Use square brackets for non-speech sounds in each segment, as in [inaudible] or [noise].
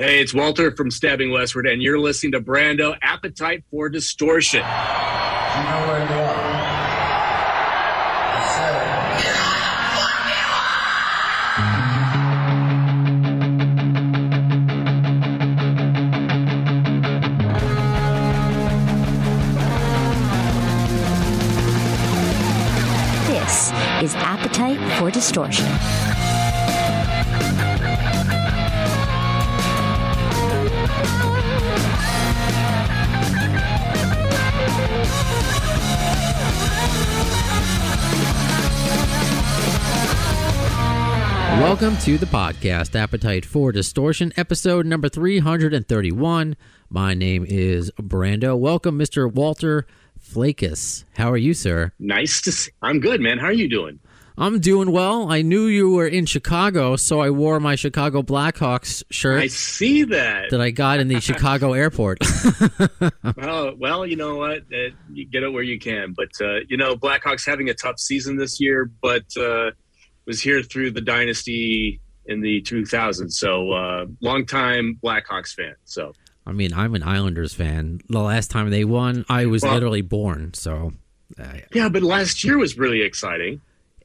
Hey, it's Walter from Stabbing Westward, and you're listening to Brando Appetite for Distortion. You know where you are. This is Appetite for Distortion. Welcome to the podcast, Appetite for Distortion, episode number 331. My name is Brando. Welcome, Mr. Walter Flakus. How are you, sir? Nice to see. I'm good, man. How are you doing? I'm doing well. I knew you were in Chicago, so I wore my Chicago Blackhawks shirt I see that. that I got in the [laughs] Chicago airport. [laughs] Oh, well, you know what? Uh, you get it where you can. But, uh, you know, Blackhawks having a tough season this year, but uh, was here through the dynasty in the 2000s. So, uh, long time Blackhawks fan. So, I mean, I'm an Islanders fan. The last time they won, I was Well- literally born, so uh, yeah, but last year was really exciting.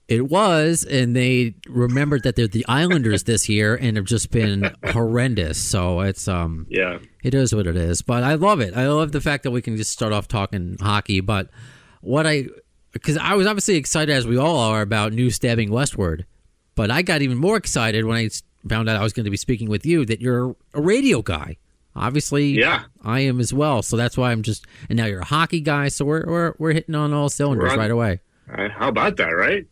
It was, and they remembered that they're the Islanders this year and have just been [laughs] horrendous. So it's um, Yeah. it is what it is. But I love it. I love the fact that we can just start off talking hockey. But what I, because I was obviously excited as we all are about new stabbing westward, but I got even more excited when I found out I was going to be speaking with you that you're a radio guy. Obviously, Yeah. I am as well. So that's why I'm just, and now you're a hockey guy. So we're we're, we're hitting on all cylinders on- right away. Uh, how about that, right?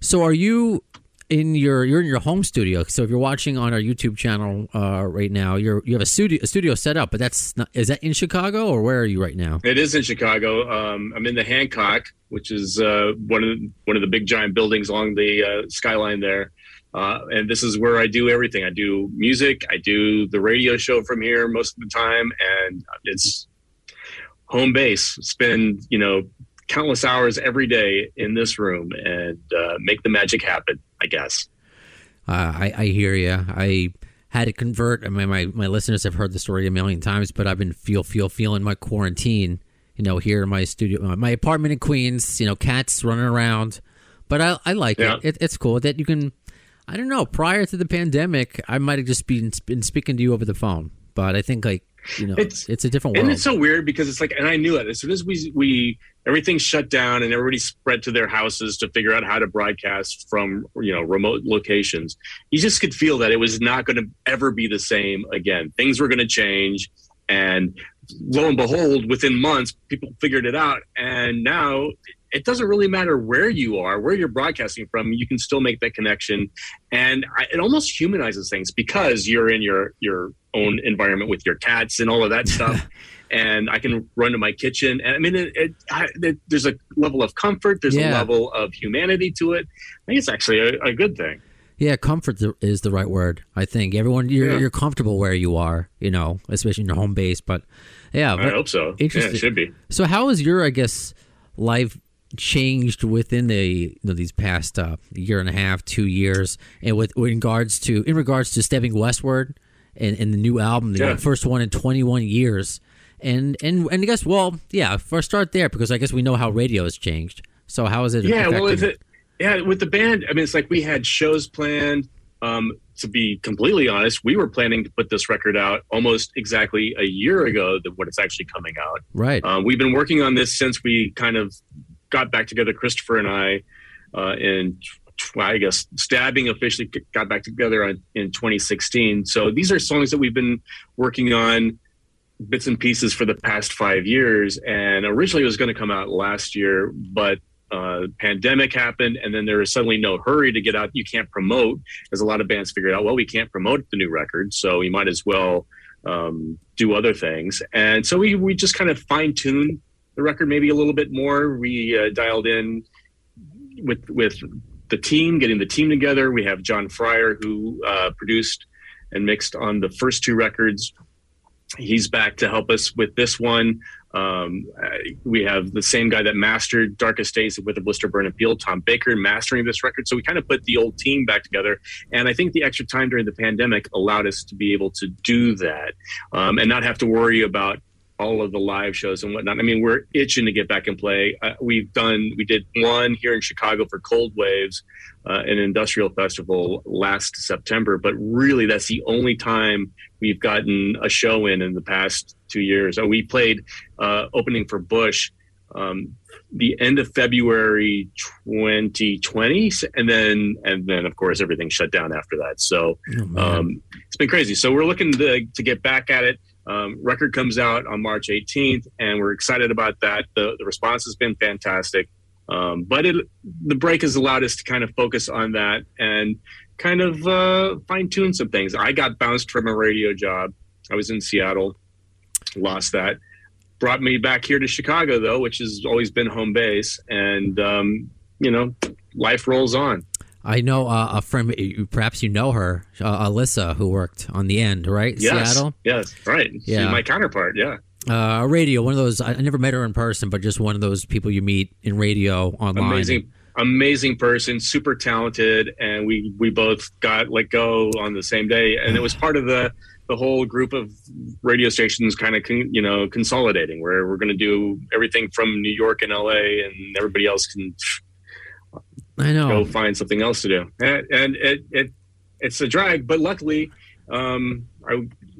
So are you in your you're in your home studio? So if you're watching on our YouTube channel uh, right now, you're you have a studio a studio set up, but that's not is that in Chicago or where are you right now? It is in Chicago. Um, I'm in the Hancock, which is uh, one of the, one of the big giant buildings along the uh, skyline there. Uh, and this is where I do everything. I do music. I do the radio show from here most of the time, and it's home base. Spend you know countless hours every day in this room and uh, make the magic happen. I guess. Uh, I, I hear you. I had to convert. I mean, my my listeners have heard the story a million times, but I've been feel feel feeling my quarantine. You know, here in my studio, my apartment in Queens. You know, cats running around, but I I like Yeah. it. it. It's cool that you can. I don't know. Prior to the pandemic, I might have just been been speaking to you over the phone, but I think like you know, it's, It's- a different world. And it's so weird because it's like, and I knew it as soon as we we everything shut down and everybody spread to their houses to figure out how to broadcast from you know remote locations. You just could feel that it was not going to ever be the same again. Things were going to change, and lo and behold, within months, people figured it out, and now. It doesn't really matter where you are, where you're broadcasting from. You can still make that connection, and I, it almost humanizes things because you're in your your own environment with your cats and all of that stuff [laughs] and i can run to my kitchen and i mean it, it, I, it there's a level of comfort there's Yeah. a level of humanity to it i think it's actually a, a good thing Yeah, comfort is the right word. I think everyone you're, Yeah. you're comfortable where you are, you know, especially in your home base. But yeah, i hope so yeah Interesting. it should be so how is your, I guess, life changed within the you know, these past uh, year and a half, two years, and with, with regards to in regards to Stabbing Westward and, and the new album, the Yeah. first one in 21 years, and and and I guess well, yeah, first start there because I guess we know how radio has changed. So how is it? yeah well if it yeah with the band i mean it's like we had shows planned um, to be completely honest we were planning to put this record out almost exactly a year ago than what it's actually coming out right? Um, we've been working on this since we kind of got back together, Christopher and I, uh, in I guess stabbing officially got back together on, in 2016. So these are songs that we've been working on bits and pieces for the past five years. And originally it was going to come out last year, but uh, pandemic happened, and then there was suddenly no hurry to get out. You can't promote, as a lot of bands figured out. Well, we can't promote the new record, so we might as well um, do other things. And so we we just kind of fine tuned the record maybe a little bit more. We uh, dialed in with with the team, getting the team together. We have John Fryer who uh, produced and mixed on the first two records. He's back to help us with this one. Um, we have the same guy that mastered Darkest Days Wither Blister Burn and Peel, Tom Baker, mastering this record. So we kind of put the old team back together. And I think the extra time during the pandemic allowed us to be able to do that um, and not have to worry about all of the live shows and whatnot. I mean, we're itching to get back and play. Uh, we've done, we did one here in Chicago for Cold Waves, uh, an industrial festival last September, but really that's the only time we've gotten a show in in the past two years. Uh, we played uh, opening for Bush um, the end of February 2020, and then and then of course everything shut down after that. So Oh, um, it's been crazy. So we're looking to to get back at it. Um, record comes out on March 18th, and we're excited about that. The the response has been fantastic. Um, but it, the break has allowed us to kind of focus on that and kind of uh, fine tune some things. I got bounced from a radio job. I was in Seattle, lost that. Brought me back here to Chicago, though, which has always been home base. And, um, you know, life rolls on. I know uh, a friend, perhaps you know her, uh, Alyssa, who worked on the end, right? Yes. Seattle. Yes. Right. She's Yeah. my counterpart. Yeah. Uh, radio, one of those, I I never met her in person, but just one of those people you meet in radio online. amazing amazing person super talented and we we both got let go on the same day and it was part of the the whole group of radio stations kind of con, you know consolidating where we're going to do everything from new york and la and everybody else can I know. go find something else to do and, and it, it it's a drag but luckily um i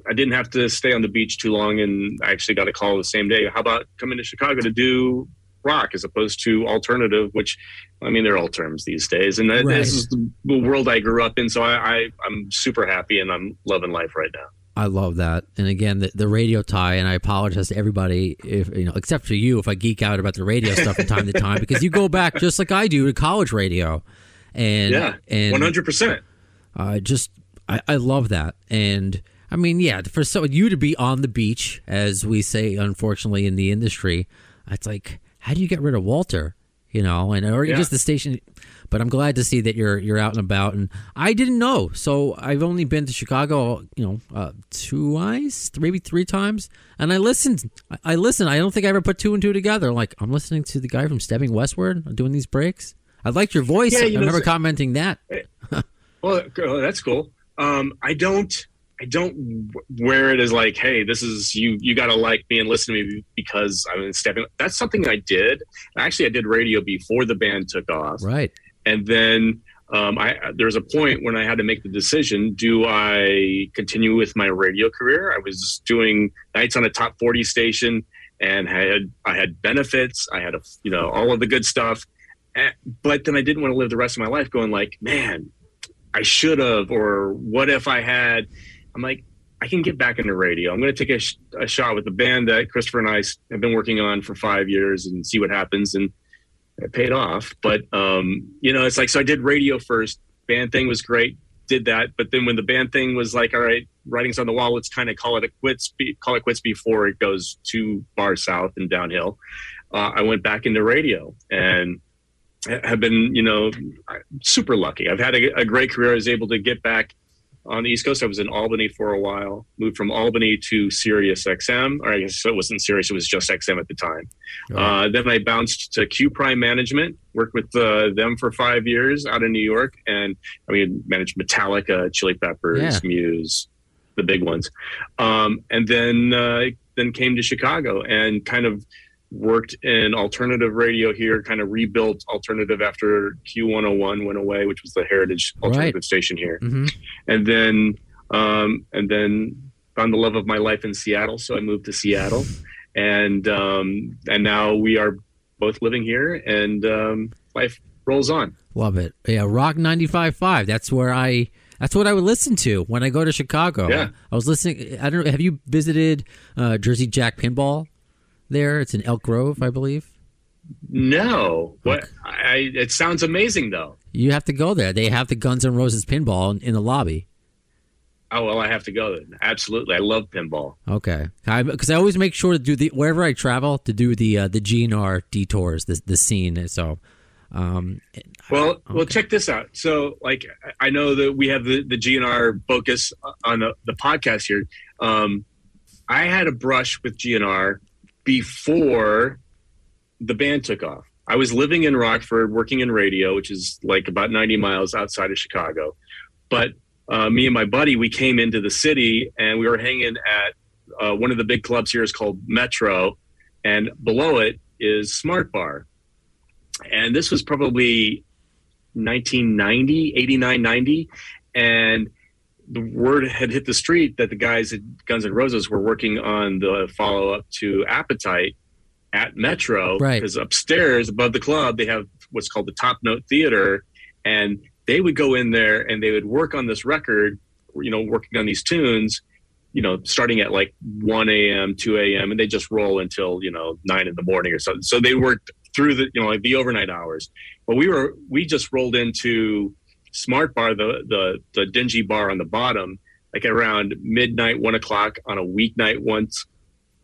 i didn't have to stay on the beach too long and i actually got a call the same day how about coming to chicago to do rock as opposed to alternative which i mean they're all terms these days and that, Right. this is the world i grew up in so I, I i'm super happy and i'm loving life right now I love that. And again, the, the radio tie, and I apologize to everybody, if you know, except for you, if I geek out about the radio stuff from time to [laughs] time, because you go back just like I do to college radio, and yeah and 100% I just I, I love that. And I mean, yeah, for so you to be on the beach, as we say, unfortunately in the industry, it's like, how do you get rid of Walter? You know, and or Yeah. just the station. But I'm glad to see that you're you're out and about. And I didn't know, so I've only been to Chicago, you know, uh, twice, maybe three times, and I listened. I, I listened. I don't think I ever put two and two together. Like I'm listening to the guy from Stabbing Westward doing these breaks. I liked your voice. Yeah, you I'm know, commenting that. [laughs] Well, that's cool. Um, I don't, I don't wear it as like, hey, this is you. You got to like me and listen to me because I'm Stabbing. That's something I did. Actually, I did radio before the band took off, Right. And then um, I there was a point when I had to make the decision: do I continue with my radio career? I was doing nights on a top forty station, and had I had benefits. I had a you know all of the good stuff, but then I didn't want to live the rest of my life going like, man, I should have, or what if I had? I'm like, I can get back into radio. I'm going to take a, sh- a shot with the band that Christopher and I have been working on for five years and see what happens. And it paid off. But, um, you know, it's like, so I did radio first. Band thing was great. Did that. But then when the band thing was like, all right, writing's on the wall, let's kind of call it a quits, call it quits before it goes too far south and downhill. Uh, I went back into radio and have been, you know, super lucky. I've had a, a great career. I was able to get back on the East Coast. I was in Albany for a while, moved from Albany to Sirius XM, or I guess it wasn't Sirius, it was just XM at the time. Uh, then I bounced to Q Prime Management, worked with uh, them for five years out in New York, and I mean, managed Metallica, Chili Peppers, Yeah. Muse, the big ones. Um, and then, uh, then came to Chicago and kind of worked in alternative radio here, kind of rebuilt alternative after Q101 went away, which was the heritage alternative Right. station here. hmm And then, um, and then found the love of my life in Seattle. So I moved to Seattle and, um, and now we are both living here and, um, life rolls on. Love it. Yeah, Rock 95.5. That's where I that's what I would listen to when I go to Chicago. Yeah. I was listening I don't know have you visited uh, Jersey Jack Pinball there? It's in Elk Grove, I believe. No, what I, it sounds amazing though. You have to go there. They have the Guns N' Roses pinball in, in the lobby. Oh, well, I have to go then. Absolutely. I love pinball. Okay, because I, always make sure to do the wherever I travel to do the uh, the GNR detours, the the scene. So, um, Well, well, check this out. So, like, I know that we have the, the GNR focus on the, the podcast here. Um, I had a brush with GNR before the band took off. I was living in Rockford, working in radio, which is like about 90 miles outside of Chicago. But uh, me and my buddy, we came into the city and we were hanging at uh, one of the big clubs here is called Metro, and below it is Smart Bar. And this was probably 1990, 89, 90. And the word had hit the street that the guys at Guns N' Roses were working on the follow up to Appetite at Metro. Right. Because upstairs above the club, they have what's called the Top Note Theater. And they would go in there and they would work on this record, you know, working on these tunes, you know, starting at like 1 a.m., 2 a.m., and they just roll until, you know, 9 in the morning or something. So they worked through the, you know, like the overnight hours. But we were, we just rolled into Smart Bar, the, the, the dingy bar on the bottom, like around midnight, one o'clock on a weeknight once.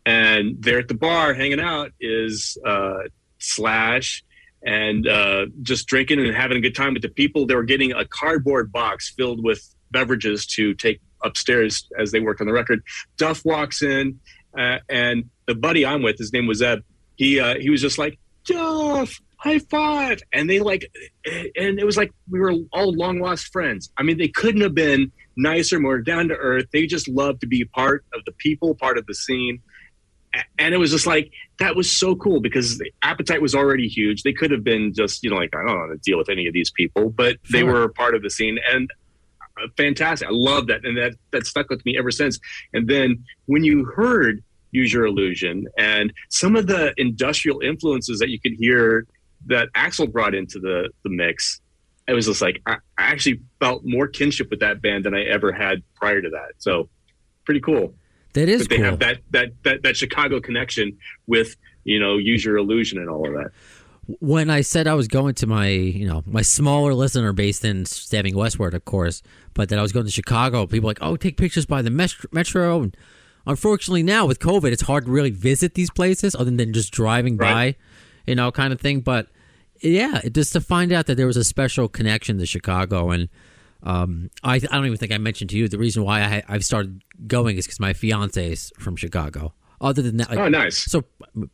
And there at the bar hanging out is uh, Slash and uh, just drinking and having a good time with the people. They were getting a cardboard box filled with beverages to take upstairs as they worked on the record. Duff walks in, uh, and the buddy I'm with, his name was Ed. He uh, he was just like Duff, high five, and they like, and it was like we were all long lost friends. I mean, they couldn't have been nicer, more down to earth. They just loved to be part of the people, part of the scene and it was just like that was so cool because the appetite was already huge. They could have been just you know like I don't want to deal with any of these people, but they Sure. were part of the scene and uh, fantastic. I love that, and that that stuck with me ever since. And then when you heard Use Your Illusion and some of the industrial influences that you could hear that Axl brought into the the mix. It was just like I, I actually felt more kinship with that band than I ever had prior to that. So pretty cool That is but they cool. have that, that that that Chicago connection with you know use your illusion and all of that. when I said I was going to my, you know, my smaller listener base in Stabbing Westward, of course, but that I was going to Chicago, people were like, oh, take pictures by the metro. metro. And unfortunately, now with COVID, it's hard to really visit these places other than just driving Right. by, you know, kind of thing. But yeah, just to find out that there was a special connection to Chicago. And um, I, I don't even think I mentioned to you the reason why I, I've started going is because my fiance is from Chicago. Other than that, like, Oh, nice. so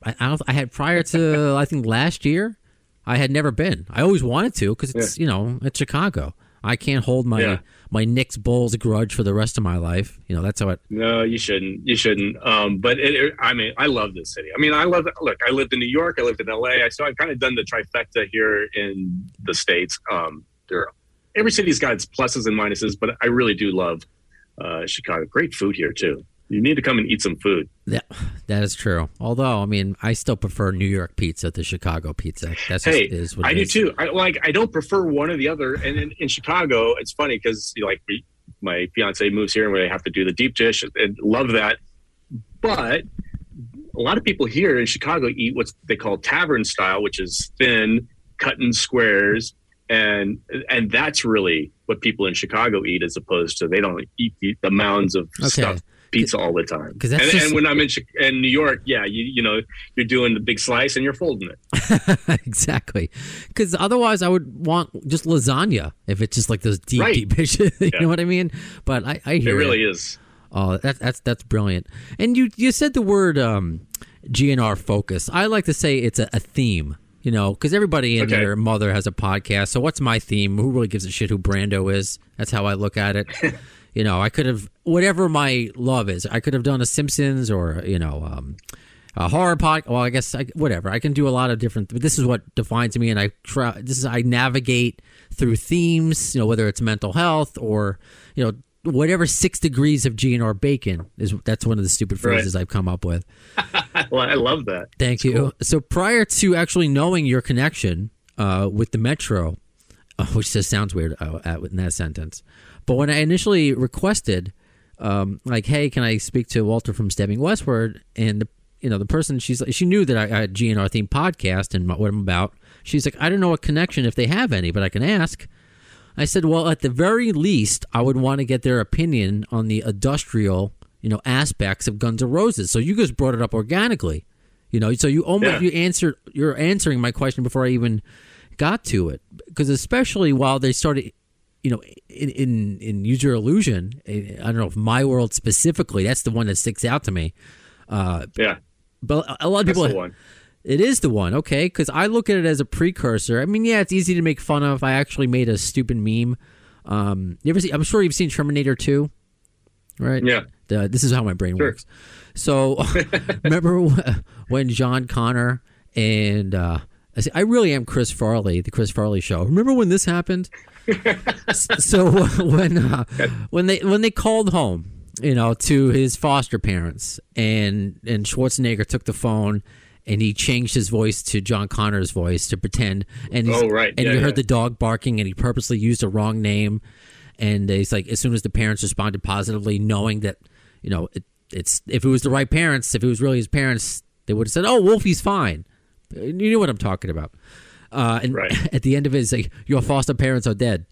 I, I, don't, I had prior to I think last year, I had never been. I always wanted to because it's you know it's Chicago. I can't hold my Yeah. My Knicks Bulls grudge for the rest of my life. You know that's how it. No, you shouldn't. You shouldn't. Um, but it, it- I mean, I love this city. I mean, I love. Look, I lived in New York. I lived in L.A. So I've kind of done the trifecta here in the states. Um, there, every city's got its pluses and minuses, but I really do love uh, Chicago. Great food here too. You need to come and eat some food. Yeah, that is true. Although I mean, I still prefer New York pizza to Chicago pizza. That's just Hey, is what I do is. too. I like. I don't prefer one or the other. And in, in Chicago, it's funny because you know, like we, my fiance moves here, and we have to do the deep dish, and love that. But a lot of people here in Chicago eat what they call tavern style, which is thin, cut in squares, and and that's really what people in Chicago eat, as opposed to they don't eat the, the mounds of Okay. stuffed pizza all the time. and, just- and when I'm in, in New York, yeah, you you know you're doing the big slice and you're folding it. [laughs] exactly. Because otherwise, I would want just lasagna if it's just like those deep, Right. deep dishes. [laughs] you Yeah. know what I mean? But I, I It really is. Oh, that, that's that's brilliant. And you you said the word um, GNR focus. I like to say it's a, a theme. You know, because everybody in Okay. their mother has a podcast. So what's my theme? Who really gives a shit who Brando is? That's how I look at it. [laughs] you know, I could have whatever my love is. I could have done a Simpsons or you know um, a horror pod. Well, I guess I, whatever. I can do a lot of different. But this is what defines me, and I try. This is I navigate through themes. You know, whether it's mental health or you know whatever six degrees of GNR bacon is. That's one of the stupid Right. phrases I've come up with. [laughs] Well, I love that. Thank you. So prior to actually knowing your connection uh, with the Metro, uh, which just sounds weird uh, in that sentence, but when I initially requested, um, like, hey, can I speak to Walter from Stabbing Westward? And the, you know, the person she's she knew that I, I had GNR themed podcast and what I'm about. She's like, I don't know a connection if they have any, but I can ask. I said, well, at the very least, I would want to get their opinion on the industrial, you know, aspects of Guns N' Roses. So you guys brought it up organically, you know. So you almost Yeah. you answered you're answering my question before I even got to it, because especially while they started, you know, in in, in Use Your Illusion, eh, I don't know if My World specifically, that's the one that sticks out to me. Uh, Yeah. but a lot of That's people the one. It is the one, okay? Because I look at it as a precursor. I mean, yeah, it's easy to make fun of. I actually made a stupid meme. Um, you ever see? I'm sure you've seen Terminator 2, right? Yeah. The- this is how my brain Sure. works. So, [laughs] remember [laughs] when John Connor and uh, I say- I really am Chris Farley, the Chris Farley show. Remember when this happened? [laughs] So [laughs] when uh, when they when they called home, you know, to his foster parents, and and Schwarzenegger took the phone. And he changed his voice to John Connor's voice to pretend, and he's, Oh, right. and Yeah, you heard the dog barking, and he purposely used a wrong name, and he's like, as soon as the parents responded positively, knowing that, you know, it, it's if it was the right parents, if it was really his parents, they would have said, "Oh, Wolfie's fine." You know what I'm talking about. Uh, and Right. [laughs] at the end of it, it's like your foster parents are dead.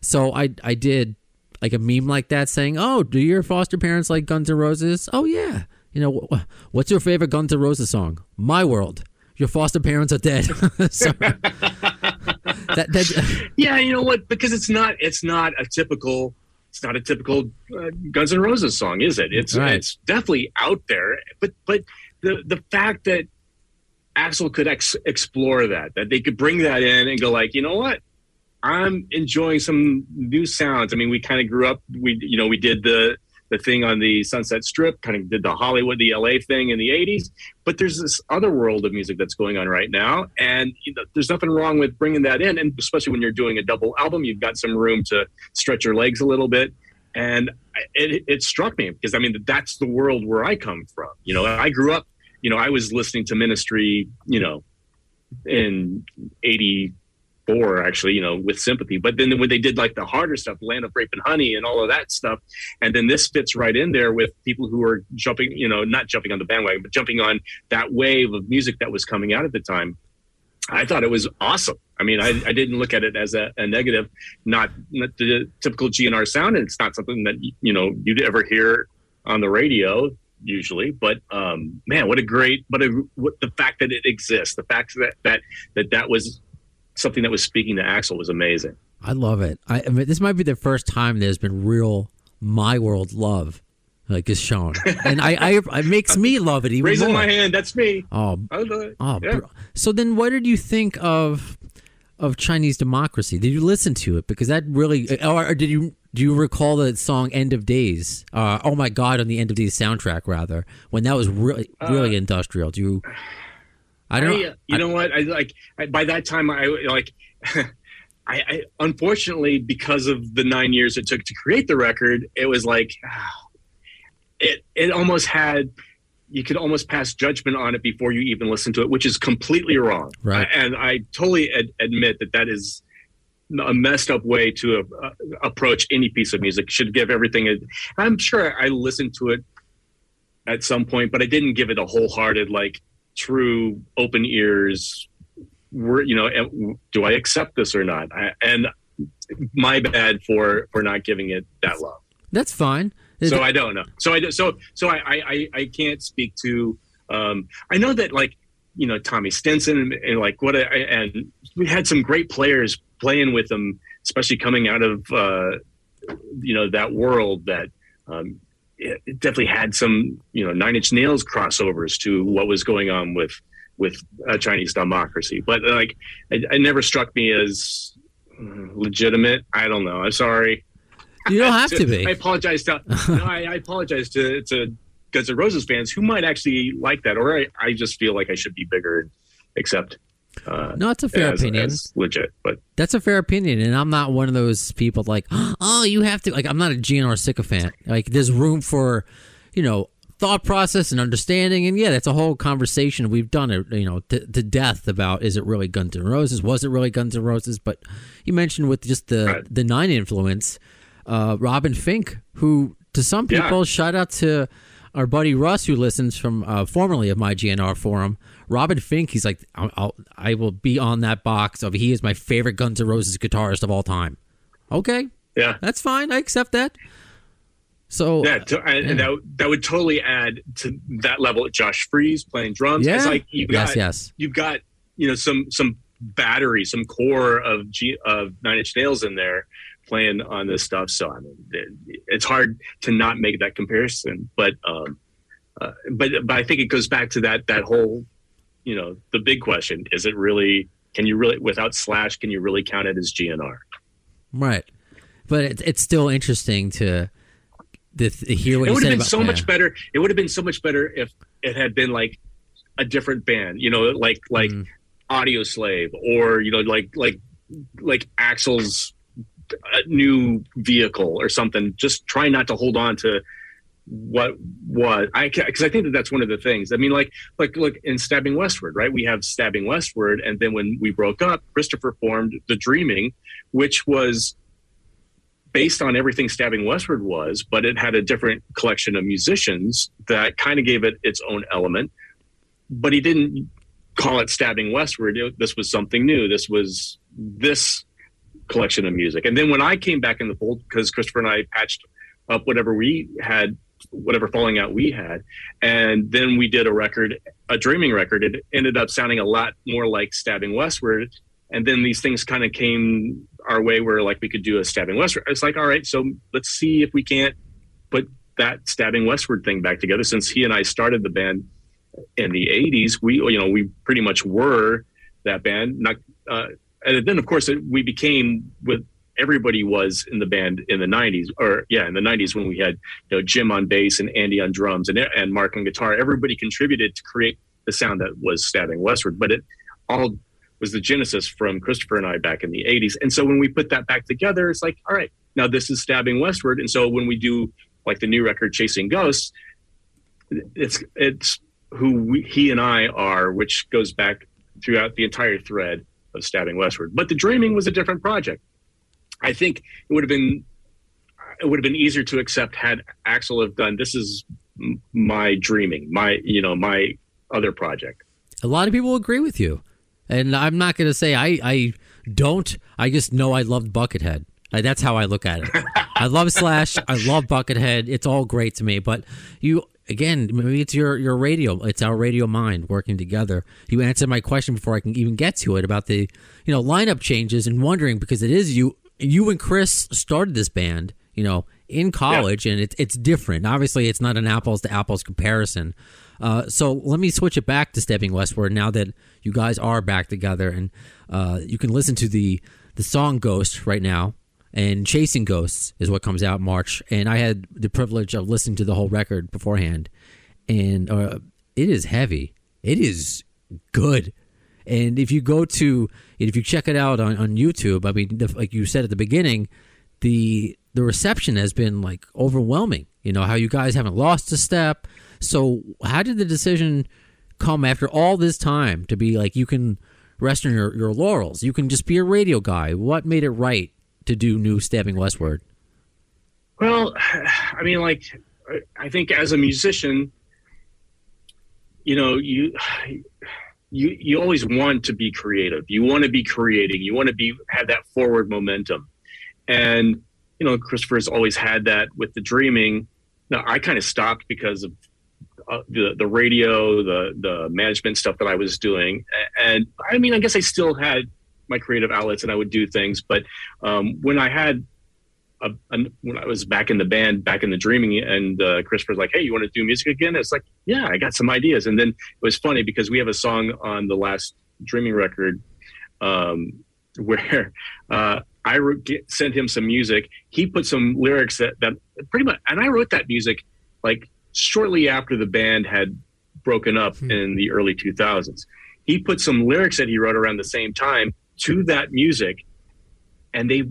So I I did like a meme like that saying, "Oh, do your foster parents like Guns N' Roses?" Oh yeah. You know wh- what's your favorite Guns N' Roses song? My World. Your foster parents are dead. [laughs] [laughs] that, that, Yeah, you know what? Because it's not it's not a typical it's not a typical uh, Guns N' Roses song, is it? It's Right. it's definitely out there, but but the the fact that Axl could ex- explore that, that they could bring that in and go like, you know what? I'm enjoying some new sounds. I mean, we kind of grew up. We you know we did the the thing on the Sunset Strip, kind of did the Hollywood, the LA thing in the '80s. But there's this other world of music that's going on right now, and you know, there's nothing wrong with bringing that in. And especially when you're doing a double album, you've got some room to stretch your legs a little bit. And it, it struck me because I mean that's the world where I come from. You know, I grew up. You know, I was listening to Ministry. You know, in '84 actually. You know, with sympathy. But then when they did like the harder stuff, Land of Rape and Honey, and all of that stuff, and then this fits right in there with people who are jumping. You know, not jumping on the bandwagon, but jumping on that wave of music that was coming out at the time. I thought it was awesome. I mean, I, I didn't look at it as a, a negative, not, not the typical GNR sound, and it's not something that you know you'd ever hear on the radio usually. But um, man, what a great, but a what the fact that it exists, the fact that that that that was something that was speaking to Axl was amazing. I love it. I, I mean, this might be the first time there's been real my world love like is shown, [laughs] and I, I it makes me love it even Raising more. my hand, that's me. Oh, I love it. oh. Yeah. So then, what did you think of of Chinese democracy? Did you listen to it? Because that really, or, or did you do you recall the song "End of Days"? Uh, oh my God, on the "End of Days" soundtrack, rather, when that was really really industrial. Do you? I don't. I, know. uh, you know what? I like I, by that time. I like. [laughs] I, I unfortunately because of the nine years it took to create the record, it was like [sighs] it. It almost had. You could almost pass judgment on it before you even listen to it, which is completely wrong. Right. And I totally ad- admit that that is a messed up way to uh, approach any piece of music. Should give everything. A, I'm sure I listened to it at some point, but I didn't give it a wholehearted, like true open ears. Were you know? Do I accept this or not? I, and my bad for for not giving it that love. That's fine. So [laughs] I don't know. So I so so I I, I- can't speak to. Um, I know that like you know Tommy Stinson and, and like what I, and we had some great players playing with them, especially coming out of uh, you know that world that. Um, it it definitely had some, you know, Nine Inch Nails crossovers to what was going on with with uh, Chinese democracy. But like, it, it never struck me as uh, legitimate. I don't know. I'm sorry. You don't have to be. I apologize to. [laughs] no, I, I apologize to to Guns N' Roses fans who might actually like that, or I, I just feel like I should be bigger and accept. Uh, No, it's a fair as, opinion. as legit, but That's a fair opinion, and I'm not one of those people like, [gasps] oh, you have to. Like, I'm not a GNR sycophant. Like, there's room for, you know, thought process and understanding, and yeah, that's a whole conversation we've done it, you know, to, to death about is it really Guns N' Roses? Was it really Guns N' Roses? But you mentioned with just the Right. the nine influence, uh, Robin Finck, who to some Yeah. people, shout out to our buddy Russ who listens from uh, formerly of my GNR forum. Robin Finck, he's like, I'll, I'll, I will be on that box of he is my favorite Guns N' Roses guitarist of all time. Okay, yeah, that's fine. I accept that. So yeah, to, and, and that that would totally add to that level. Of Josh Freese playing drums. yeah, It's like you've got yes, yes. you've got you know some some battery, some core of G, of Nine Inch Nails in there playing on this stuff. So I mean, it's hard to not make that comparison. But um, uh, but but I think it goes back to that that whole, you know, the big question: Is it really? Can you really, without Slash, can you really count it as GNR? Right, but it, it's still interesting to, to th- hear what it would said have been about so yeah. much better. It would have been so much better if it had been like a different band, you know, like like Mhm. Audioslave or you know like like like Axl's uh, new vehicle or something. Just try not to hold on to what was I can't because I think that that's one of the things. I mean, like like look in Stabbing Westward, right? We have Stabbing Westward, and then when we broke up, Christopher formed The Dreaming, which was based on everything Stabbing Westward was, but it had a different collection of musicians that kind of gave it its own element. But he didn't call it Stabbing Westward. It- this was something new. This was this collection of music. And then when I came back in the fold, because Christopher and I patched up whatever we had, whatever falling out we had, and then we did a record, a dreaming record. It ended up sounding a lot more like Stabbing Westward. And then these things kind of came our way where like we could do a Stabbing Westward. It's like, all right, so let's see if we can't put that Stabbing Westward thing back together. Since he and I started the band in the 80s, we, you know, we pretty much were that band. Not, uh, and then of course it, we became with everybody was in the band in the 90s or yeah in the 90s when we had you know jim on bass and andy on drums and, and mark on guitar. Everybody contributed to create the sound that was stabbing westward but it all was the genesis from christopher and i back in the 80s and so when we put that back together it's like all right now this is stabbing westward. And so when we do like the new record chasing ghosts it's it's who we, he and i are which goes back throughout the entire thread of stabbing westward but the dreaming was a different project i think it would have been it would have been easier to accept had Axl have done this is my dreaming my you know my other project A lot of people agree with you, and I'm not going to say I I don't. I just know I loved Buckethead. That's how I look at it. [laughs] I love Slash. I love Buckethead. It's all great to me. But you again, maybe it's your your radio. It's our radio mind working together. You answered my question before I can even get to it about the you know lineup changes and wondering because it is you you and Chris started this band. You know, in college, and it's it's different. Obviously, it's not an apples to apples comparison. Uh, so let me switch it back to Stabbing Westward now that you guys are back together, and uh, you can listen to the the song "Ghost" right now. And "Chasing Ghosts" is what comes out March, and I had the privilege of listening to the whole record beforehand, and uh, it is heavy. It is good. And if you go to, if you check it out on, on YouTube, I mean, the, like you said at the beginning, the the reception has been like overwhelming. You know how you guys haven't lost a step. So how did the decision come after all this time to be like you can rest on your, your laurels? You can just be a radio guy. What made it right to do new stabbing westward? Well, [sighs] I mean, like, I think as a musician, you know, you you you always want to be creative. You want to be creating. You want to be have that forward momentum, and you know, Christopher's always had that with the dreaming. Now, I kind of stopped because of uh, the the radio, the the management stuff that I was doing, and I mean, I guess I still had my creative outlets and I would do things, but um, when I had a, a, when I was back in the band, back in the dreaming, and uh, Christopher's like, "Hey, you want to do music again?" It's like, "Yeah, I got some ideas." And then it was funny because we have a song on the last dreaming record um, [laughs] where uh, I wrote, get, sent him some music. He put some lyrics that, that pretty much, and I wrote that music like shortly after the band had broken up in the early 2000s. He put some lyrics that he wrote around the same time to that music, and they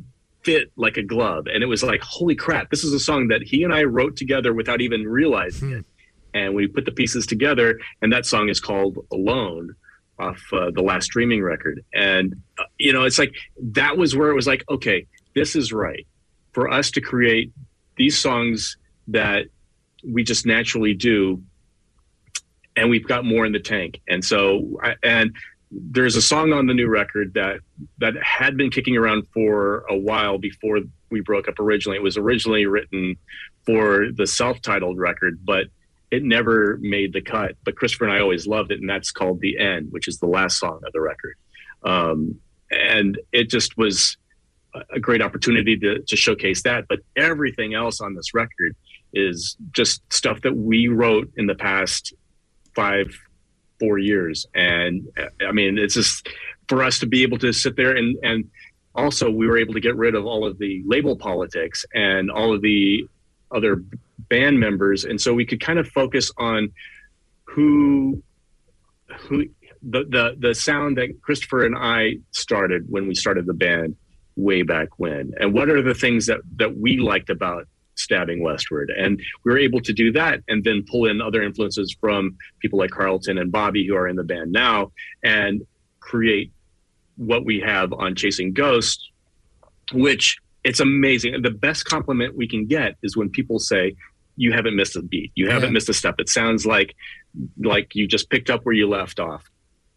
fit like a glove. And it was like, holy crap, this is a song that he and I wrote together without even realizing it. And we put the pieces together, and that song is called Alone off uh, the last dreaming record. And, uh, you know, it's like that was where it was like, okay, this is right for us to create these songs that we just naturally do. And we've got more in the tank. And so, and there's a song on the new record that that had been kicking around for a while before we broke up originally. It was originally written for the self-titled record, but it never made the cut. But Christopher and I always loved it, and that's called "The End," which is the last song of the record. Um, and it just was a- great opportunity to, to showcase that. But everything else on this record is just stuff that we wrote in the past five, four years. And uh, I mean, it's just for us to be able to sit there and, and also we were able to get rid of all of the label politics and all of the other band members. And so we could kind of focus on who, who, the, the, the sound that Christopher and I started when we started the band way back when and what are the things that that we liked about stabbing westward. And we were able to do that and then pull in other influences from people like carlton and bobby who are in the band now and create what we have on chasing ghosts which it's amazing. The best compliment we can get is when people say you haven't missed a beat. You haven't Yeah. missed a step. It sounds like like you just picked up where you left off.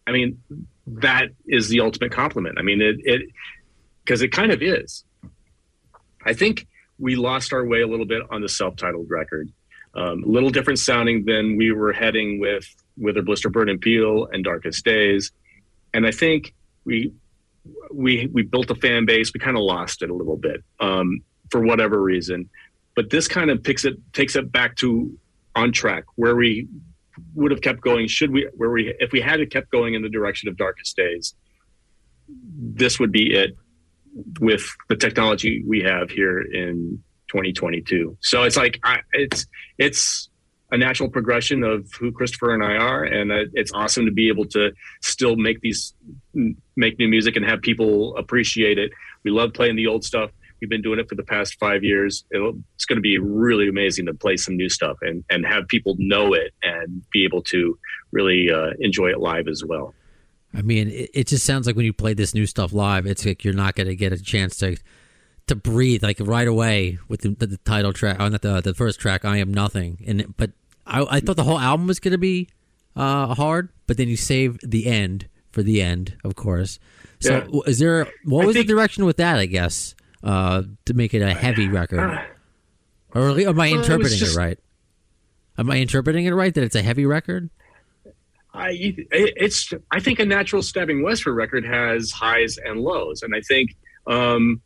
I mean that is the ultimate compliment. I mean it it because it kind of is. I think we lost our way a little bit on the self-titled record. Um, a little different sounding than we were heading with Wither Blister Burn and Peel and Darkest Days, and I think we we we built a fan base. We kind of lost it a little bit um, for whatever reason, but this kind of picks it takes it back to on track where we would have kept going. Should we where we if we had kept going in the direction of Darkest Days, this would be it with the technology we have here in 2022. So it's like I, it's it's a natural progression of who Christopher and I are, and it's awesome to be able to still make these make new music and have people appreciate it. We love playing the old stuff. We've been doing it for the past five years. It'll, it's going to be really amazing to play some new stuff and and have people know it and be able to really uh, enjoy it live as well. I mean, it, it just sounds like when you play this new stuff live, it's like you're not going to get a chance to to breathe like right away with the, the, the title track, or not the the first track, "I Am Nothing." And but I, I thought the whole album was going to be uh, hard, but then you save the end for the end, of course. So, Yeah. is there what was think- the direction with that? I guess uh, to make it a heavy record, or am I Well, it interpreting just- it right? Am I interpreting it right that it's a heavy record? I it's I think a natural stabbing westward record has highs and lows, and I think um,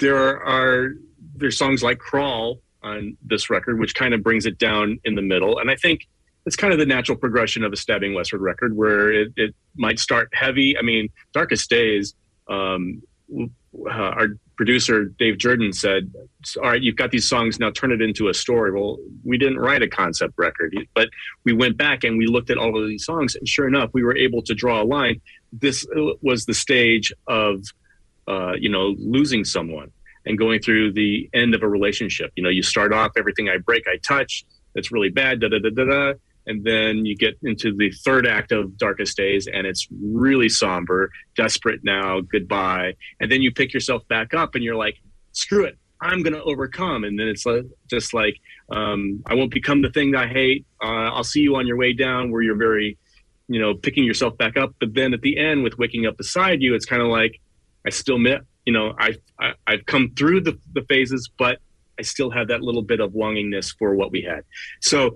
there are there's songs like "Crawl" on this record, which kind of brings it down in the middle, and I think it's kind of the natural progression of a stabbing westward record, where it, it might start heavy. I mean, "Darkest Days." Um, uh, our producer Dave Jordan said, "All right, you've got these songs now. Turn it into a story." Well, we didn't write a concept record, but we went back and we looked at all of these songs, and sure enough, we were able to draw a line. This uh, was the stage of, uh, you know, losing someone and going through the end of a relationship. You know, you start off everything I break, I touch. That's really bad. Da da da da da. And then you get into the third act of Darkest Days, and it's really somber, desperate now, goodbye. And then you pick yourself back up, and you're like, screw it, I'm going to overcome. And then it's just like, um, I won't become the thing I hate. Uh, I'll see you on your way down, where you're very, you know, picking yourself back up. But then at the end, with waking up beside you, it's kind of like, I still met, you know, I, I I've come through the, the phases, but I still have that little bit of longingness for what we had. So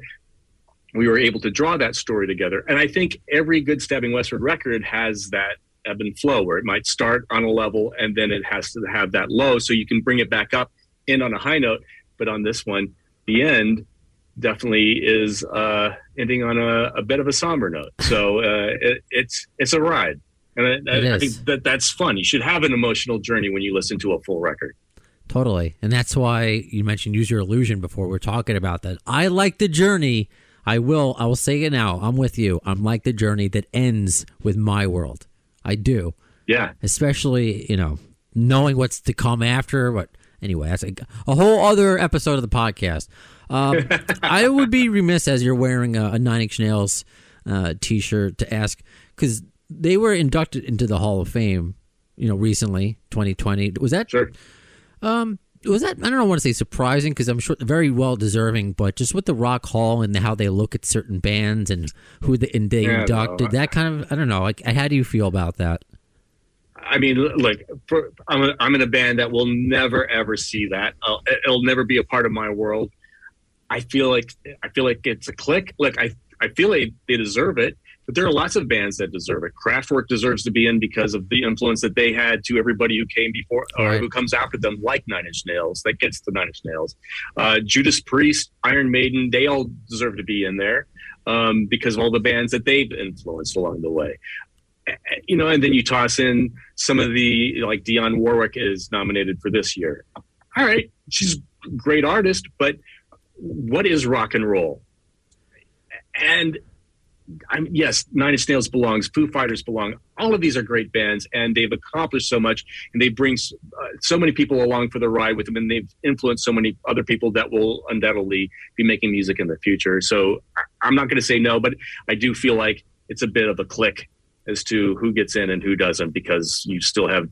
we were able to draw that story together. And I think every good Stabbing Westward record has that ebb and flow where it might start on a level and then it has to have that low so you can bring it back up in on a high note. But on this one, the end definitely is uh, ending on a, a bit of a somber note. So uh, it, it's it's a ride. And I, I, I think that that's fun. You should have an emotional journey when you listen to a full record. Totally. And that's why you mentioned use your illusion before we're talking about that. I like the journey. I will I will say it now. I'm with you. I'm like the journey that ends with my world. I do. Yeah. Especially, you know, knowing what's to come after. But anyway, that's a, a whole other episode of the podcast. Um, [laughs] I would be remiss as you're wearing a, a Nine Inch Nails uh, t-shirt to ask because they were inducted into the Hall of Fame, you know, recently, 2020. Was that Sure. um, was that I don't know, want to say surprising because I'm sure very well deserving, but just with the Rock Hall and how they look at certain bands and who they, and they Yeah, inducted, no, that kind of I don't know. Like, how do you feel about that? I mean, look, for, I'm, a, I'm in a band that will never [laughs] ever see that. Uh, it'll never be a part of my world. I feel like I feel like it's a click. Look, I I feel like they deserve it. But there are lots of bands that deserve it. Kraftwerk deserves to be in because of the influence that they had to everybody who came before or Right. who comes after them, like Nine Inch Nails. That gets the Nine Inch Nails. Uh, Judas Priest, Iron Maiden, they all deserve to be in there um, because of all the bands that they've influenced along the way. You know, and then you toss in some of the like Dionne Warwick is nominated for this year. All right, she's a great artist, but what is rock and roll? And I'm, yes, Nine Inch Nails belongs, Foo Fighters belong. All of these are great bands, and they've accomplished so much, and they bring uh, so many people along for the ride with them, and they've influenced so many other people that will undoubtedly be making music in the future. So I'm not going to say no, but I do feel like it's a bit of a clique as to who gets in and who doesn't, because you still have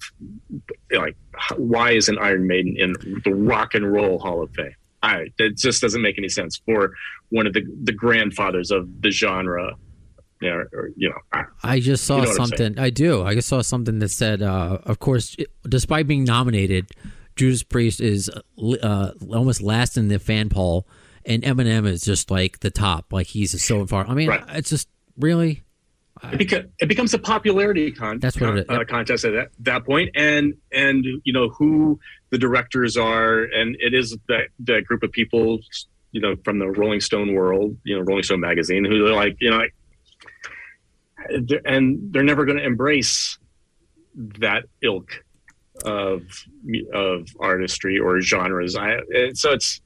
like, why isn't Iron Maiden in the Rock and Roll Hall of Fame? I, it just doesn't make any sense for one of the the grandfathers of the genre. Know, or, you know, I- just saw You know something. I do. I just saw something that said, uh, of course, despite being nominated, Judas Priest is uh, almost last in the fan poll, and Eminem is just like the top. Like he's so far. I mean, Right. it's just really. it, beca- it becomes a popularity con- That's what it uh, contest at that, that point, and and you know who the directors are, and it is that that group of people, you know, from the Rolling Stone world, you know, Rolling Stone magazine, who are like, you know, like, and they're never going to embrace that ilk of of artistry or genres. I and so it's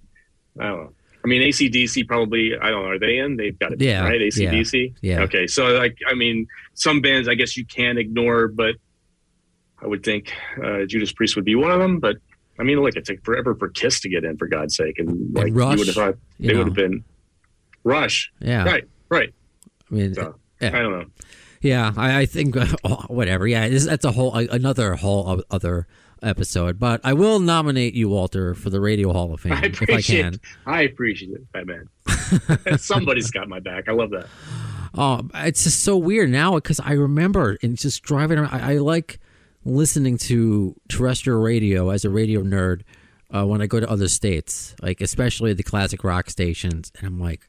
I don't know. I mean, ACDC probably I don't know. Are they in? They've got to be Yeah, right. ACDC. yeah. Okay, so like I mean, some bands I guess you can ignore, but I would think uh, Judas Priest would be one of them. But I mean, look, it took forever for Kiss to get in, for God's sake, and like Rush, you would have thought you they know. would have been Rush. Yeah. Right, right. I mean, So yeah. I don't know. Yeah, I, I think [laughs] oh, whatever. Yeah, this, that's a whole another whole other episode. But I will nominate you, Walter, for the Radio Hall of [laughs] Fame I if I appreciate. can. I appreciate it, Batman. [laughs] Somebody's got my back. I love that. Oh, it's just so weird now because I remember and just driving around. I, I like listening to terrestrial radio as a radio nerd uh, when I go to other states, like especially the classic rock stations. And I'm like,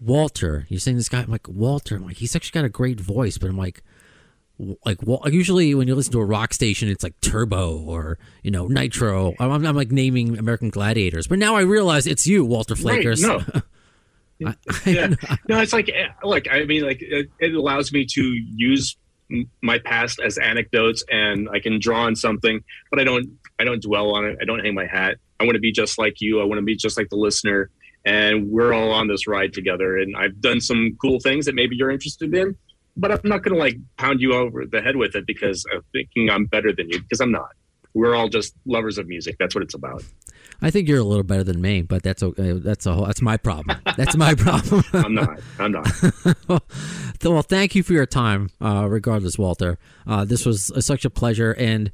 Walter, you're saying this guy? I'm like Walter. I'm like he's actually got a great voice, but I'm like. Like Wal- usually when you listen to a rock station, it's like Turbo or you know Nitro. I'm, I'm, I'm like naming American Gladiators, but now I realize it's you, Walter Right, Flakus. no. [laughs] yeah. [laughs] No, it's like, eh, look, I mean, like, it, it allows me to use my past as anecdotes and I can draw on something, but I don't, I don't dwell on it. I don't hang my hat. I want to be just like you. I want to be just like the listener. And we're all on this ride together. And I've done some cool things that maybe you're interested in, but I'm not going to like pound you over the head with it because I'm thinking I'm better than you because I'm not. We're all just lovers of music. That's what it's about. I think you're a little better than me, but that's okay. That's a whole, that's my problem. That's my [laughs] problem. [laughs] I'm not. I'm not. [laughs] well, thank you for your time, uh, regardless, Walter. Uh, this was uh, such a pleasure, and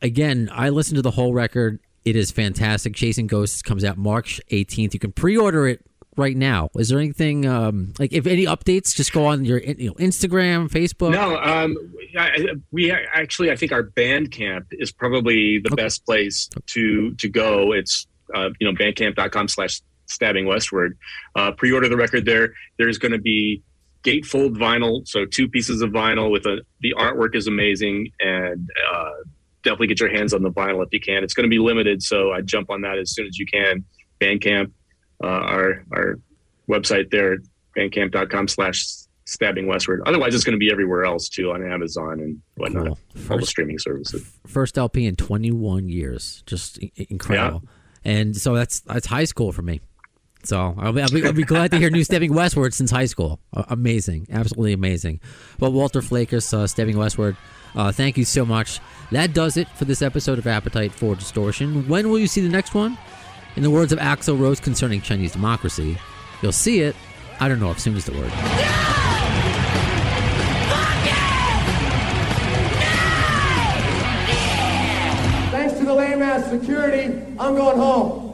again, I listened to the whole record. It is fantastic. Chasing Ghosts comes out March 18th. You can pre-order it right now. Is there anything um, like if any updates? Just go on your you know, Instagram, Facebook. No, um, I, we actually, I think our Bandcamp is probably the Okay. best place to to go. It's uh, you know bandcamp.com slash stabbing westward. Uh, pre-order the record there. There's going to be gatefold vinyl, so two pieces of vinyl with a the artwork is amazing, and uh, definitely get your hands on the vinyl if you can. It's going to be limited, so I jump on that as soon as you can. Bandcamp, uh, our our website there, bandcamp.com slash stabbing westward. Otherwise, it's going to be everywhere else too on Amazon and whatnot, Cool. all the First, streaming services. first LP in 21 years. Just incredible. And so that's that's high school for me. So I'll be, I'll be, I'll be glad to hear new Stabbing Westward since high school. Amazing, absolutely amazing. Well, Walter Flakus, uh, Stabbing Westward, uh, thank you so much. That does it for this episode of Appetite for Distortion. When will you see the next one? In the words of Axl Rose concerning Chinese democracy, you'll see it. I don't know if soon is the word. Thanks to the lame ass security, I'm going home.